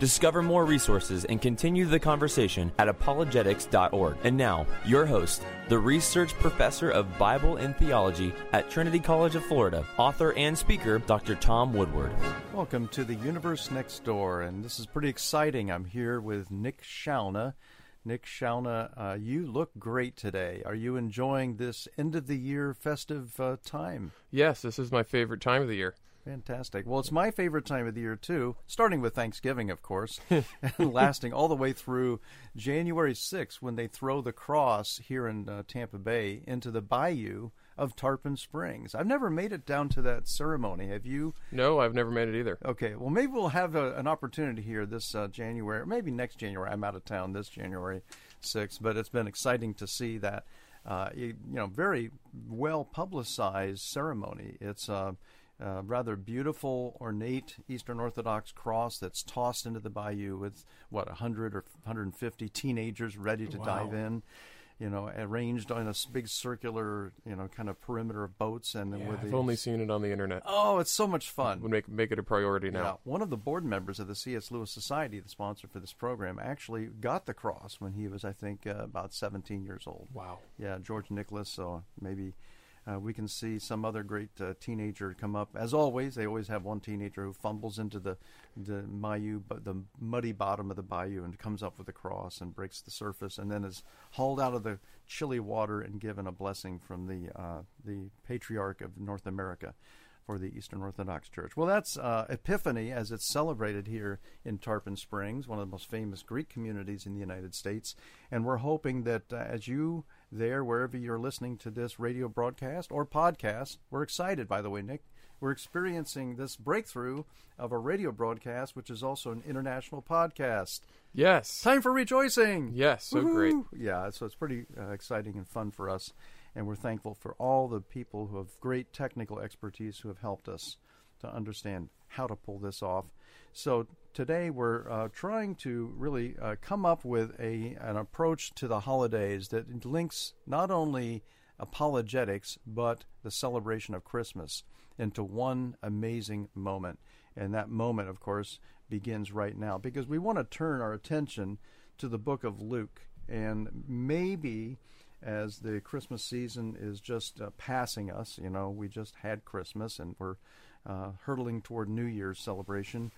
Discover more resources and continue the conversation at apologetics.org. And now, your host, the research professor of Bible and theology at Trinity College of Florida, author and speaker, Dr. Tom Woodward. Welcome to the Universe Next Door, and this is pretty exciting. I'm here with Nick Shauna. Nick Shauna, uh, you look great today. Are you enjoying this end of the year festive uh, time? Yes, this is my favorite time of the year. Fantastic. Well, it's my favorite time of the year, too, starting with Thanksgiving, of course, and lasting all the way through January 6th when they throw the cross here in uh, Tampa Bay into the bayou of Tarpon Springs. I've never made it down to that ceremony. Have you? No, I've never made it either. Okay. Well, maybe we'll have a, an opportunity here this uh, January, or maybe next January. I'm out of town this January 6th, but it's been exciting to see that. Uh, you, you know, very well publicized ceremony. It's uh, uh, rather beautiful, ornate Eastern Orthodox cross that's tossed into the bayou with what 100 or 150 teenagers ready to Wow. dive in. You know, arranged on a big circular, you know, kind of perimeter of boats, and Yeah, with I've the only seen it on the internet. oh, it's so much fun. Would make make it a priority Yeah, now. one of the board members of the C.S. Lewis Society, the sponsor for this program, actually got the cross when he was, I think, uh, about 17 years old. Wow. Yeah, George Nicholas. So maybe uh, we can see some other great uh, teenager come up. As always, they always have one teenager who fumbles into the the bayou, the muddy bottom of the bayou, and comes up with the cross and breaks the surface, and then is hauled out of the chilly water and given a blessing from the uh, the patriarch of North America. For the Eastern Orthodox Church. Well, that's uh, Epiphany as it's celebrated here in Tarpon Springs, one of the most famous Greek communities in the United States. And we're hoping that uh, as you there, wherever you're listening to this radio broadcast or podcast, we're excited, by the way, Nick. We're experiencing this breakthrough of a radio broadcast, which is also an international podcast. Yes. Time for rejoicing! Yes, so great. Yeah, so it's pretty uh, exciting and fun for us, and we're thankful for all the people who have great technical expertise who have helped us to understand how to pull this off. So today we're uh, trying to really uh, come up with a an approach to the holidays that links not only apologetics but the celebration of Christmas into one amazing moment. And that moment, of course, begins right now because we want to turn our attention to the book of Luke. And maybe as the Christmas season is just uh, passing us, you know, we just had Christmas and we're uh, hurtling toward New Year's celebration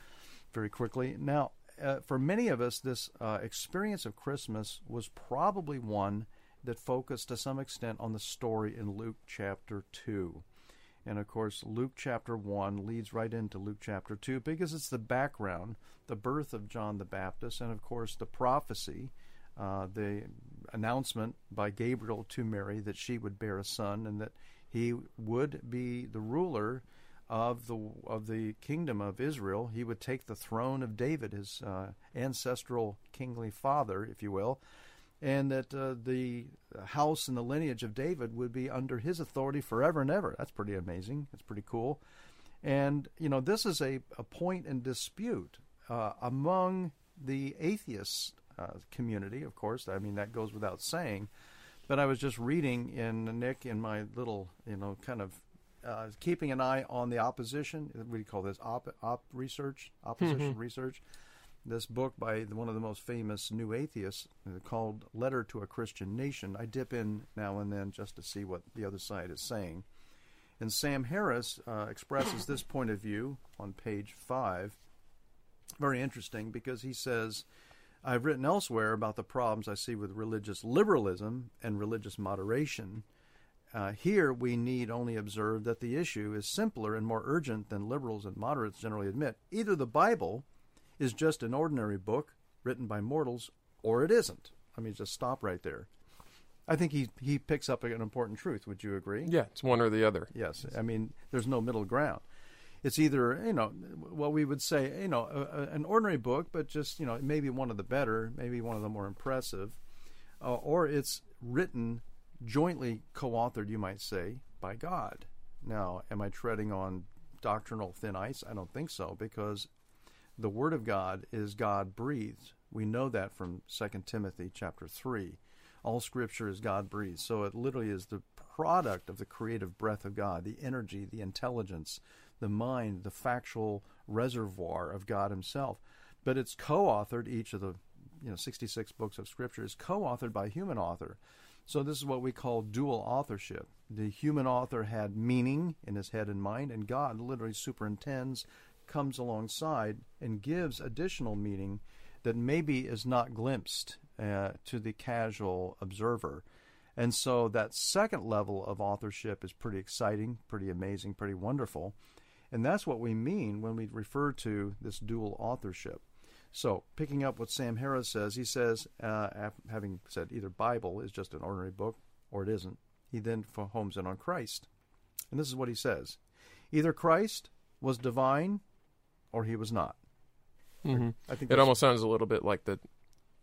very quickly. Now, uh, for many of us, this uh, experience of Christmas was probably one that focused to some extent on the story in Luke chapter 2. And of course, Luke chapter 1 leads right into Luke chapter 2 because it's the background, the birth of John the Baptist, and of course, the prophecy, uh, the announcement by Gabriel to Mary that she would bear a son and that he would be the ruler of the of the kingdom of Israel. He would take the throne of David, his uh, ancestral kingly father, if you will, and that uh, the house and the lineage of David would be under his authority forever and ever. That's pretty amazing. That's pretty cool. And you know, this is a, a point in dispute uh, among the atheist uh, community. Of course, I mean that goes without saying. But I was just reading in Nick in my little, you know, kind of uh, keeping an eye on the opposition. What do you call this? Op, op research, opposition research. This book by the- one of the most famous new atheists uh, called "Letter to a Christian Nation." I dip in now and then just to see what the other side is saying. And Sam Harris uh, expresses this point of view on page five. Very interesting because he says, I've written elsewhere about the problems I see with religious liberalism and religious moderation. Uh, here, we need only observe that the issue is simpler and more urgent than liberals and moderates generally admit. Either the Bible is just an ordinary book written by mortals, or it isn't. Let me just stop right there. I think he he picks up an important truth. Would you agree? Yeah, it's one or the other. Yes, I mean there's no middle ground. It's either you know what we would say you know a, a, an ordinary book, but just you know maybe one of the better, maybe one of the more impressive, uh, or it's written jointly co-authored, you might say, by God. Now, am I treading on doctrinal thin ice? I don't think so, because the Word of God is God breathed. We know that from 2 Timothy chapter 3. All Scripture is God breathed. So it literally is the product of the creative breath of God, the energy, the intelligence, the mind, the factual reservoir of God Himself. But it's co authored, each of the you know 66 books of Scripture is co authored by a human author. So this is what we call dual authorship. The human author had meaning in his head and mind, and God literally superintends, comes alongside, and gives additional meaning that maybe is not glimpsed uh, to the casual observer. And so that second level of authorship is pretty exciting, pretty amazing, pretty wonderful. And that's what we mean when we refer to this dual authorship. So, picking up what Sam Harris says, he says, uh, having said either Bible is just an ordinary book or it isn't, he then homes in on Christ. And this is what he says either Christ was divine or he was not. Mm-hmm. I think it almost sounds a little bit like the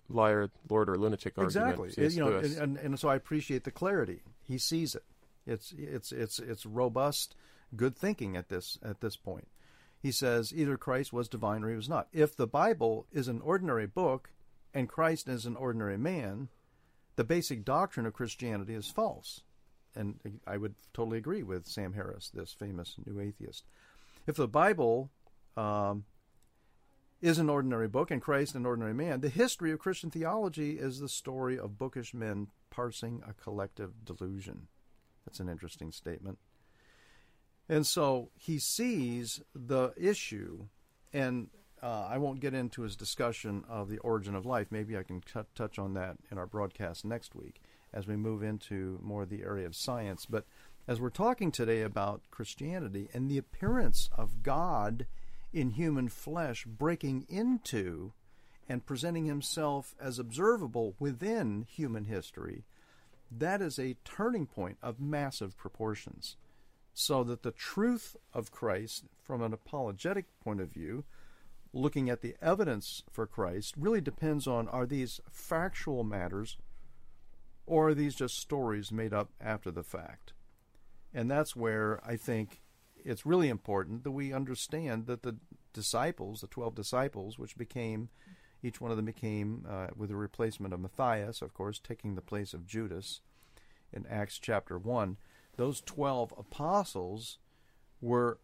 liar, lord, or lunatic exactly. argument. Exactly. You know, and, and, and, so I appreciate the clarity. He sees it. It's it's it's it's robust, good thinking at this at this point. He says either Christ was divine or he was not. If the Bible is an ordinary book and Christ is an ordinary man, the basic doctrine of Christianity is false. And I would totally agree with Sam Harris, this famous new atheist. If the Bible um, is an ordinary book and Christ an ordinary man. The history of Christian theology is the story of bookish men parsing a collective delusion. That's an interesting statement. And so he sees the issue, and uh, I won't get into his discussion of the origin of life. Maybe I can t- touch on that in our broadcast next week as we move into more of the area of science. But as we're talking today about Christianity and the appearance of God in human flesh breaking into and presenting himself as observable within human history, that is a turning point of massive proportions. So that the truth of Christ, from an apologetic point of view, looking at the evidence for Christ, really depends on are these factual matters or are these just stories made up after the fact? And that's where I think it's really important that we understand that the disciples, the 12 disciples, which became, each one of them became, uh, with the replacement of Matthias, of course, taking the place of Judas in Acts chapter 1, those 12 apostles were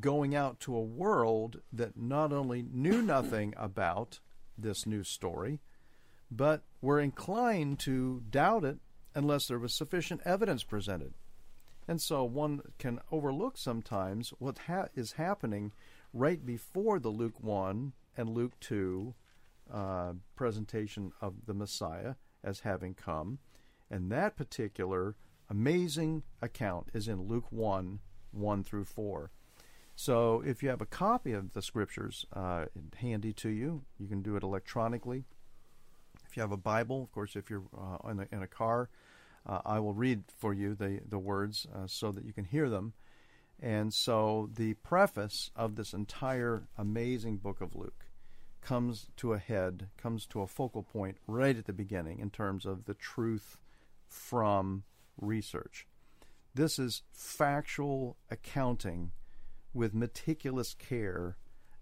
going out to a world that not only knew nothing about this new story, but were inclined to doubt it unless there was sufficient evidence presented. And so one can overlook sometimes what ha- is happening right before the Luke 1 and Luke 2 uh, presentation of the Messiah as having come. And that particular amazing account is in Luke 1 1 through 4. So if you have a copy of the scriptures uh, handy to you, you can do it electronically. If you have a Bible, of course, if you're uh, in, a, in a car, uh, I will read for you the, the words uh, so that you can hear them. And so the preface of this entire amazing book of Luke comes to a head, comes to a focal point right at the beginning in terms of the truth from research. This is factual accounting with meticulous care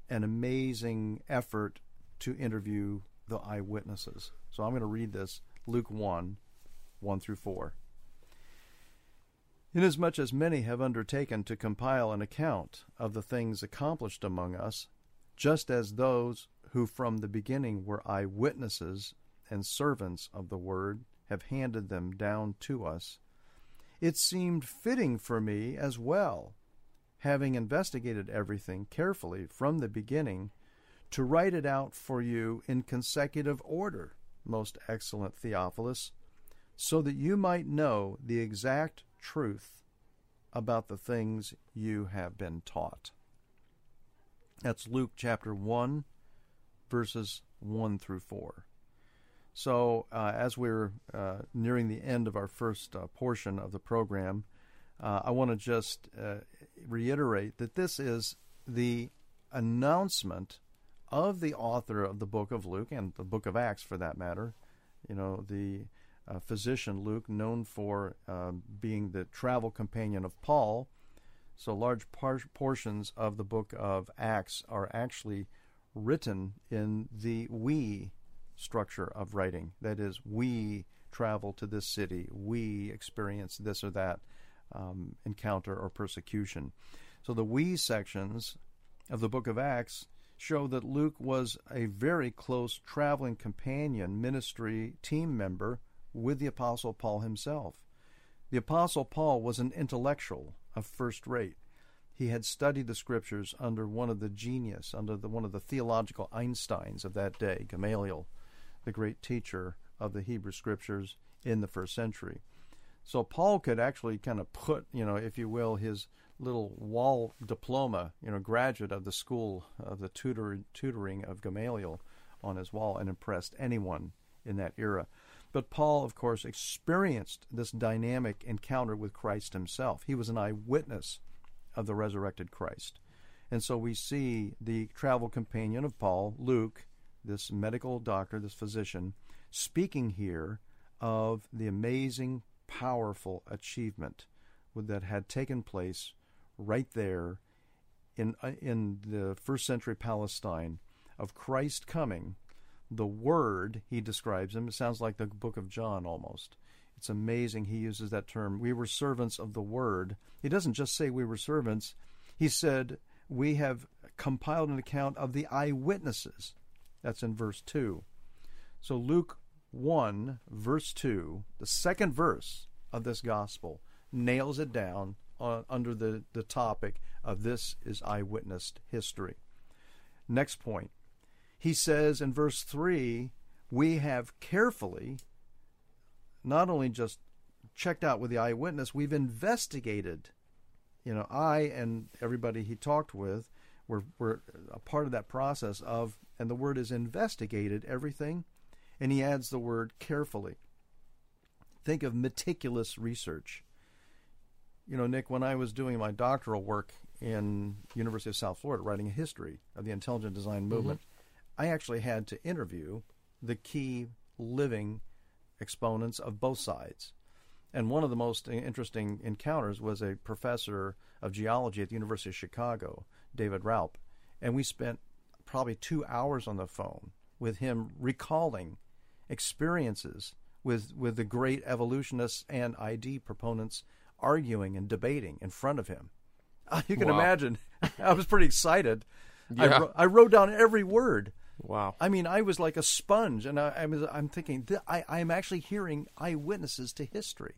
and amazing effort to interview the eyewitnesses. So I'm going to read this Luke 1 1 through 4. Inasmuch as many have undertaken to compile an account of the things accomplished among us, just as those who from the beginning were eyewitnesses and servants of the word have handed them down to us, it seemed fitting for me as well, having investigated everything carefully from the beginning, to write it out for you in consecutive order, most excellent Theophilus so that you might know the exact truth about the things you have been taught. That's Luke chapter 1, verses 1 through 4. So, uh, as we're uh, nearing the end of our first uh, portion of the program, uh, I want to just uh, reiterate that this is the announcement of the author of the book of Luke and the book of Acts, for that matter. You know, the uh, physician, Luke, known for being the travel companion of Paul. So, large par- portions of the book of Acts are actually written in the we structure of writing. That is, we travel to this city, we experience this or that um, encounter or persecution. So, the we sections of the book of Acts show that Luke was a very close traveling companion, ministry team member with the Apostle Paul himself. The Apostle Paul was an intellectual of first rate. He had studied the scriptures under one of the genius, under the, one of the theological Einsteins of that day, Gamaliel, the great teacher of the Hebrew scriptures in the first century. So Paul could actually kind of put, you know, if you will, his little wall diploma, you know, graduate of the school of the tutor, tutoring of Gamaliel on his wall and impressed anyone in that era. But Paul, of course, experienced this dynamic encounter with Christ himself. He was an eyewitness of the resurrected Christ. And so we see the travel companion of Paul, Luke, this medical doctor, this physician, speaking here of the amazing, powerful achievement that had taken place right there in uh, in the first century Palestine of Christ coming the Word, he describes him. It sounds like the book of John almost. It's amazing he uses that term. We were servants of the Word. He doesn't just say we were servants, he said, We have compiled an account of the eyewitnesses. That's in verse 2. So, Luke 1, verse 2, the second verse of this gospel, nails it down on, under the, the topic of this is eyewitness history. Next point he says in verse 3 we have carefully not only just checked out with the eyewitness, we've investigated. You know, I and everybody he talked with were, were a part of that process of, and the word is investigated everything, and he adds the word carefully. Think of meticulous research. You know, Nick, when I was doing my doctoral work in University of South Florida, writing a history of the intelligent design movement, mm-hmm I actually had to interview the key living exponents of both sides. And one of the most interesting encounters was a professor of geology at the University of Chicago, David Raup. And we spent probably two hours on the phone with him recalling experiences with, with the great evolutionists and ID proponents arguing and debating in front of him. You can wow. imagine. I was pretty excited. Yeah. I, I wrote down every word. Wow. I mean, I was like a sponge, and I, I was, I'm thinking, I, I'm actually hearing eyewitnesses to history.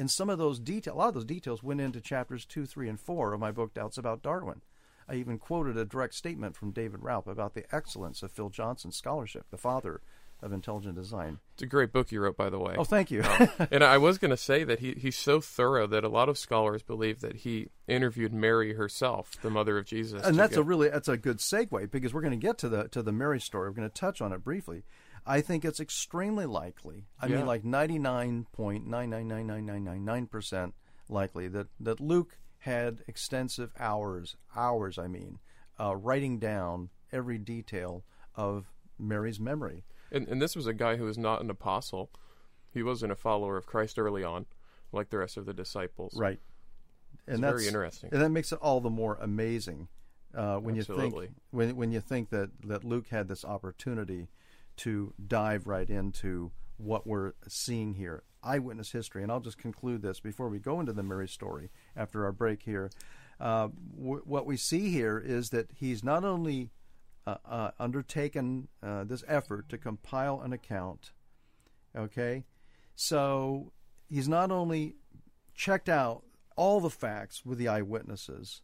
And some of those details, a lot of those details went into chapters two, three, and four of my book, Doubts About Darwin. I even quoted a direct statement from David Raup about the excellence of Phil Johnson's scholarship, the father of intelligent design. It's a great book you wrote, by the way. Oh, thank you. um, and I was going to say that he, he's so thorough that a lot of scholars believe that he interviewed Mary herself, the mother of Jesus. And that's get... a really that's a good segue because we're going to get to the to the Mary story. We're going to touch on it briefly. I think it's extremely likely. I yeah. mean, like ninety nine point nine nine nine nine nine nine nine percent likely that that Luke had extensive hours hours. I mean, uh, writing down every detail of Mary's memory. And, and this was a guy who was not an apostle. He wasn't a follower of Christ early on, like the rest of the disciples. Right. And it's that's very interesting. And that makes it all the more amazing uh, when Absolutely. you think when when you think that that Luke had this opportunity to dive right into what we're seeing here, eyewitness history. And I'll just conclude this before we go into the Mary story after our break here. Uh, w- what we see here is that he's not only uh, uh, undertaken uh, this effort to compile an account. Okay, so he's not only checked out all the facts with the eyewitnesses,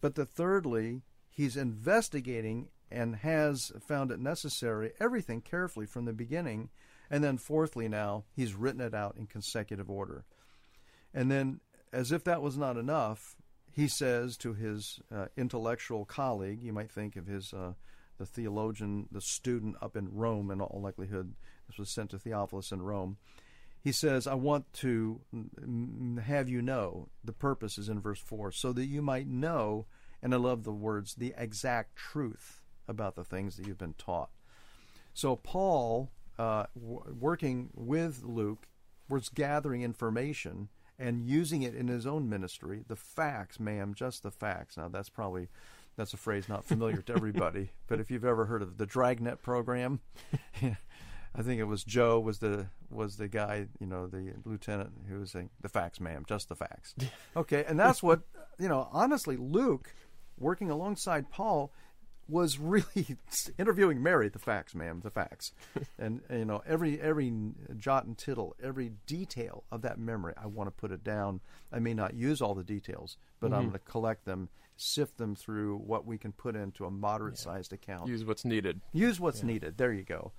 but that thirdly, he's investigating and has found it necessary everything carefully from the beginning. And then, fourthly, now he's written it out in consecutive order. And then, as if that was not enough, he says to his uh, intellectual colleague, you might think of his uh, the theologian, the student up in Rome, in all likelihood, this was sent to Theophilus in Rome. He says, I want to have you know, the purpose is in verse 4, so that you might know, and I love the words, the exact truth about the things that you've been taught. So, Paul, uh, w- working with Luke was gathering information and using it in his own ministry. The facts, ma'am, just the facts. Now that's probably that's a phrase not familiar to everybody, but if you've ever heard of the Dragnet program, I think it was Joe was the was the guy, you know, the lieutenant who was saying the facts, ma'am, just the facts. Okay, and that's what you know. Honestly, Luke, working alongside Paul, was really interviewing Mary. The facts, ma'am, the facts, and, you know every every jot and tittle, every detail of that memory. I want to put it down. I may not use all the details, but mm-hmm. I'm going to collect them, sift them through what we can put into a moderate yeah. sized account. Use what's needed. Use what's yeah. needed. There you go.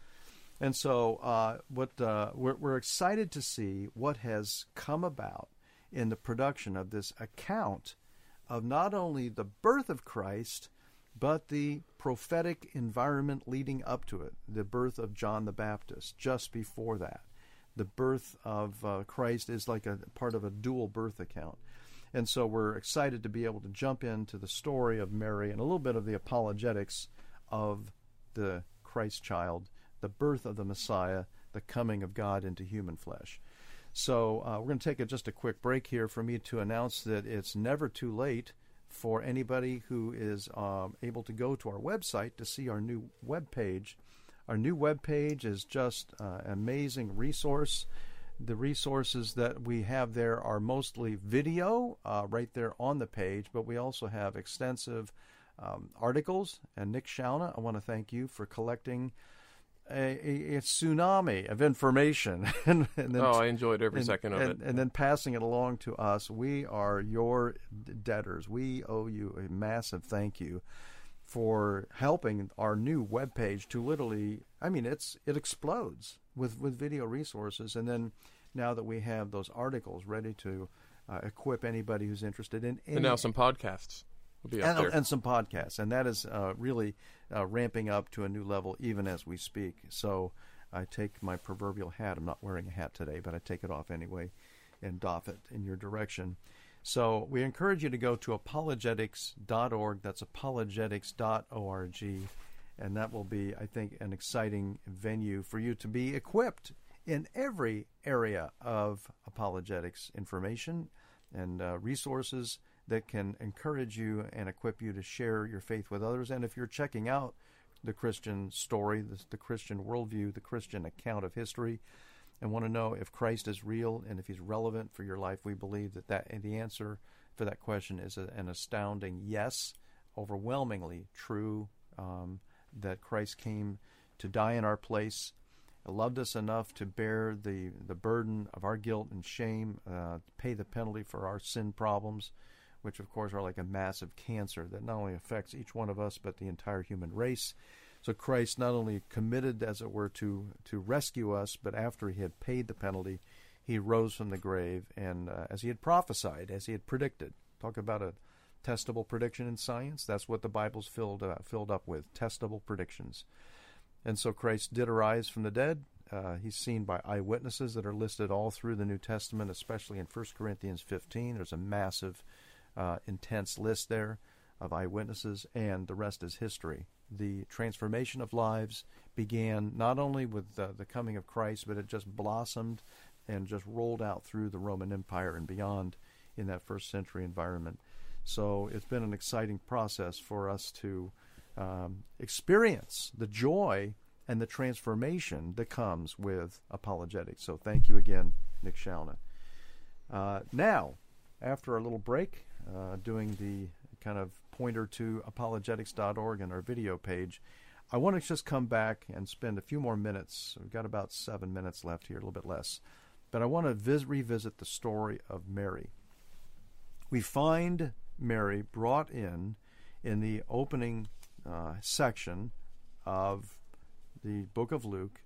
And so, uh, what uh, we're, we're excited to see what has come about in the production of this account of not only the birth of Christ, but the prophetic environment leading up to it, the birth of John the Baptist, just before that. The birth of uh, Christ is like a part of a dual birth account. And so we're excited to be able to jump into the story of Mary and a little bit of the apologetics of the Christ child the birth of the Messiah, the coming of God into human flesh. So uh, we're going to take a, just a quick break here for me to announce that it's never too late for anybody who is um, able to go to our website to see our new web page. Our new web page is just uh, an amazing resource. The resources that we have there are mostly video uh, right there on the page, but we also have extensive um, articles. And Nick Shauna, I want to thank you for collecting a, a, tsunami of information. and, and then, oh, I enjoyed every and, second of it. And then passing it along to us. We are your debtors. We owe you a massive thank you for helping our new webpage to literally, I mean, it's it explodes with, with video resources. And then now that we have those articles ready to uh, equip anybody who's interested in. Any, and now some podcasts up and. And some podcasts. And that is uh, really uh, ramping up to a new level even as we speak. So I take my proverbial hat. I'm not wearing a hat today, but I take it off anyway and doff it in your direction. So we encourage you to go to apologetics.org. That's apologetics.org. And that will be, I think, an exciting venue for you to be equipped in every area of apologetics information and uh, resources that can encourage you and equip you to share your faith with others. And if you're checking out the Christian story, the, the Christian worldview, the Christian account of history, and want to know if Christ is real and if he's relevant for your life, we believe that, that the answer for that question is a, an astounding yes, overwhelmingly true, um, that Christ came to die in our place, loved us enough to bear the, the burden of our guilt and shame, uh, pay the penalty for our sin problems, which of course are like a massive cancer that not only affects each one of us but the entire human race. So Christ not only committed, as it were, to to rescue us, but after he had paid the penalty, he rose from the grave, and uh, as he had prophesied, as he had predicted. Talk about a testable prediction in science. That's what the Bible's filled uh, filled up with testable predictions. And so Christ did arise from the dead. Uh, he's seen by eyewitnesses that are listed all through the New Testament, especially in 1 Corinthians 15. There's a massive uh, intense list there of eyewitnesses, and the rest is history. The transformation of lives began not only with the, the coming of Christ, but it just blossomed and just rolled out through the Roman Empire and beyond in that first century environment. So it's been an exciting process for us to um, experience the joy and the transformation that comes with apologetics. So thank you again, Nick Shauna. Uh, now, after a little break, uh, doing the kind of pointer to apologetics.org and our video page. I want to just come back and spend a few more minutes. We've got about seven minutes left here, a little bit less. But I want to vis- revisit the story of Mary. We find Mary brought in in the opening uh, section of the book of Luke.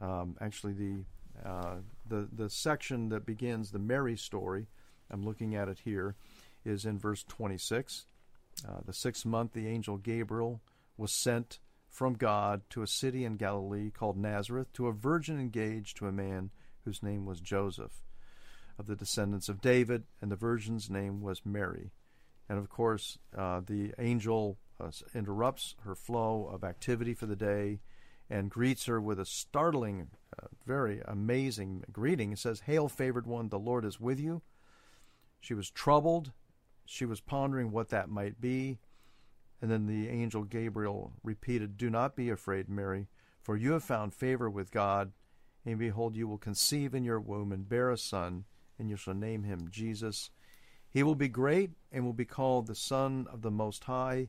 Um, actually, the uh, the the section that begins the Mary story. I'm looking at it here is in verse 26. Uh, the sixth month, the angel Gabriel was sent from God to a city in Galilee called Nazareth to a virgin engaged to a man whose name was Joseph, of the descendants of David, and the virgin's name was Mary. And of course, uh, the angel uh, interrupts her flow of activity for the day and greets her with a startling, uh, very amazing greeting. It says, Hail, favored one, the Lord is with you. She was troubled. She was pondering what that might be. And then the angel Gabriel repeated, Do not be afraid, Mary, for you have found favor with God. And behold, you will conceive in your womb and bear a son, and you shall name him Jesus. He will be great and will be called the Son of the Most High,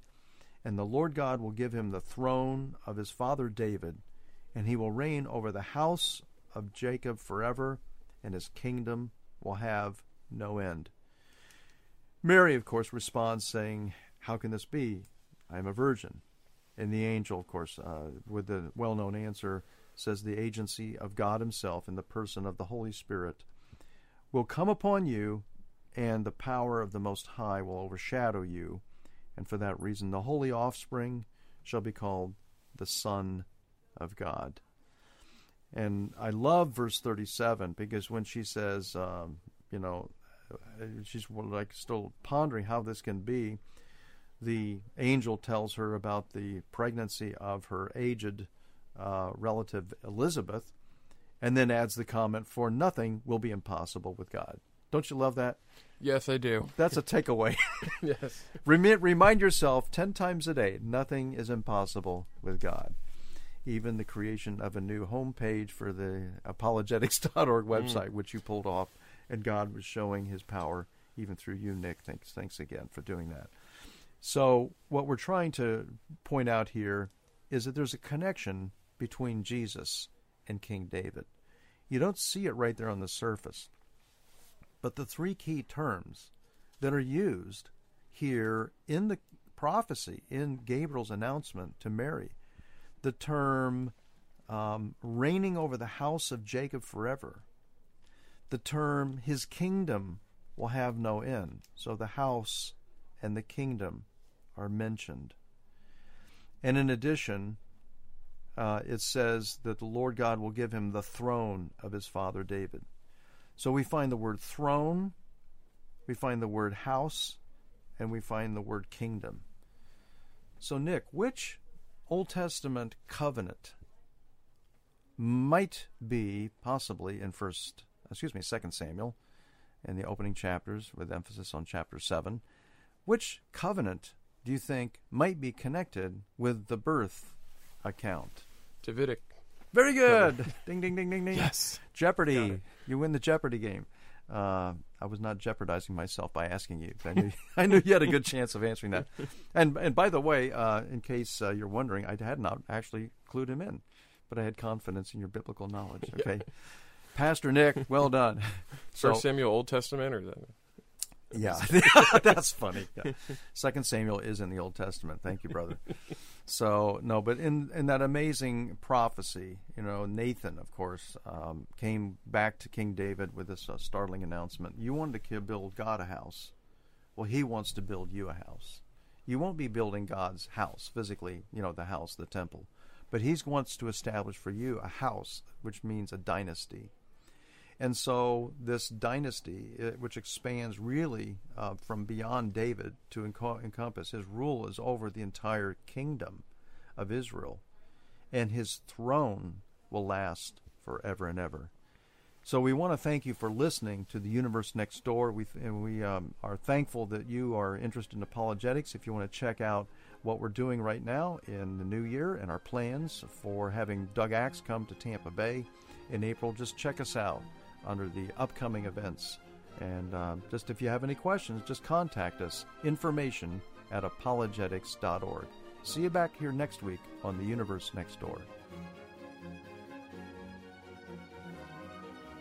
and the Lord God will give him the throne of his father David, and he will reign over the house of Jacob forever, and his kingdom will have no end. Mary, of course, responds saying, How can this be? I am a virgin. And the angel, of course, uh, with the well known answer, says, The agency of God Himself in the person of the Holy Spirit will come upon you, and the power of the Most High will overshadow you. And for that reason, the holy offspring shall be called the Son of God. And I love verse 37 because when she says, um, you know, she's like still pondering how this can be, the angel tells her about the pregnancy of her aged uh, relative Elizabeth, and then adds the comment, For nothing will be impossible with God. Don't you love that? Yes, I do. That's a takeaway. yes. Remind, remind yourself 10 times a day nothing is impossible with God. Even the creation of a new homepage for the apologetics.org website, mm. which you pulled off, and God was showing his power even through you, Nick. Thanks, thanks again for doing that. So, what we're trying to point out here is that there's a connection between Jesus and King David. You don't see it right there on the surface. But the three key terms that are used here in the prophecy, in Gabriel's announcement to Mary, the term um, reigning over the house of Jacob forever, the term his kingdom will have no end. So the house and the kingdom are mentioned. And in addition, uh, it says that the Lord God will give him the throne of his father David. So we find the word throne, we find the word house, and we find the word kingdom. So, Nick, which Old Testament covenant might be possibly in first, excuse me, Second Samuel, in the opening chapters with emphasis on chapter seven? Which covenant do you think might be connected with the birth account? Davidic. Very good. ding, ding, ding, ding, ding. Yes. Jeopardy. You win the Jeopardy game. Uh, I was not jeopardizing myself by asking you. I knew, I knew you had a good chance of answering that. And and by the way, uh, in case uh, you're wondering, I had not actually clued him in, but I had confidence in your biblical knowledge. Okay, Pastor Nick, well done. First Samuel, Old Testament, or that? Yeah, that's funny. Yeah. Second Samuel is in the Old Testament. Thank you, brother. so no, but in in that amazing prophecy, you know, Nathan, of course, um, came back to King David with this uh, startling announcement: "You wanted to build God a house. Well, He wants to build you a house. You won't be building God's house physically, you know, the house, the temple, but He wants to establish for you a house, which means a dynasty." And so this dynasty, uh, which expands really uh, from beyond David to enco- encompass, his rule is over the entire kingdom of Israel, and his throne will last forever and ever. So we want to thank you for listening to the Universe Next Door. We and we um, are thankful that you are interested in apologetics. If you want to check out what we're doing right now in the new year and our plans for having Doug Axe come to Tampa Bay in April, just check us out under the upcoming events. And uh, just if you have any questions, just contact us. Information at apologetics.org. See you back here next week on The Universe Next Door.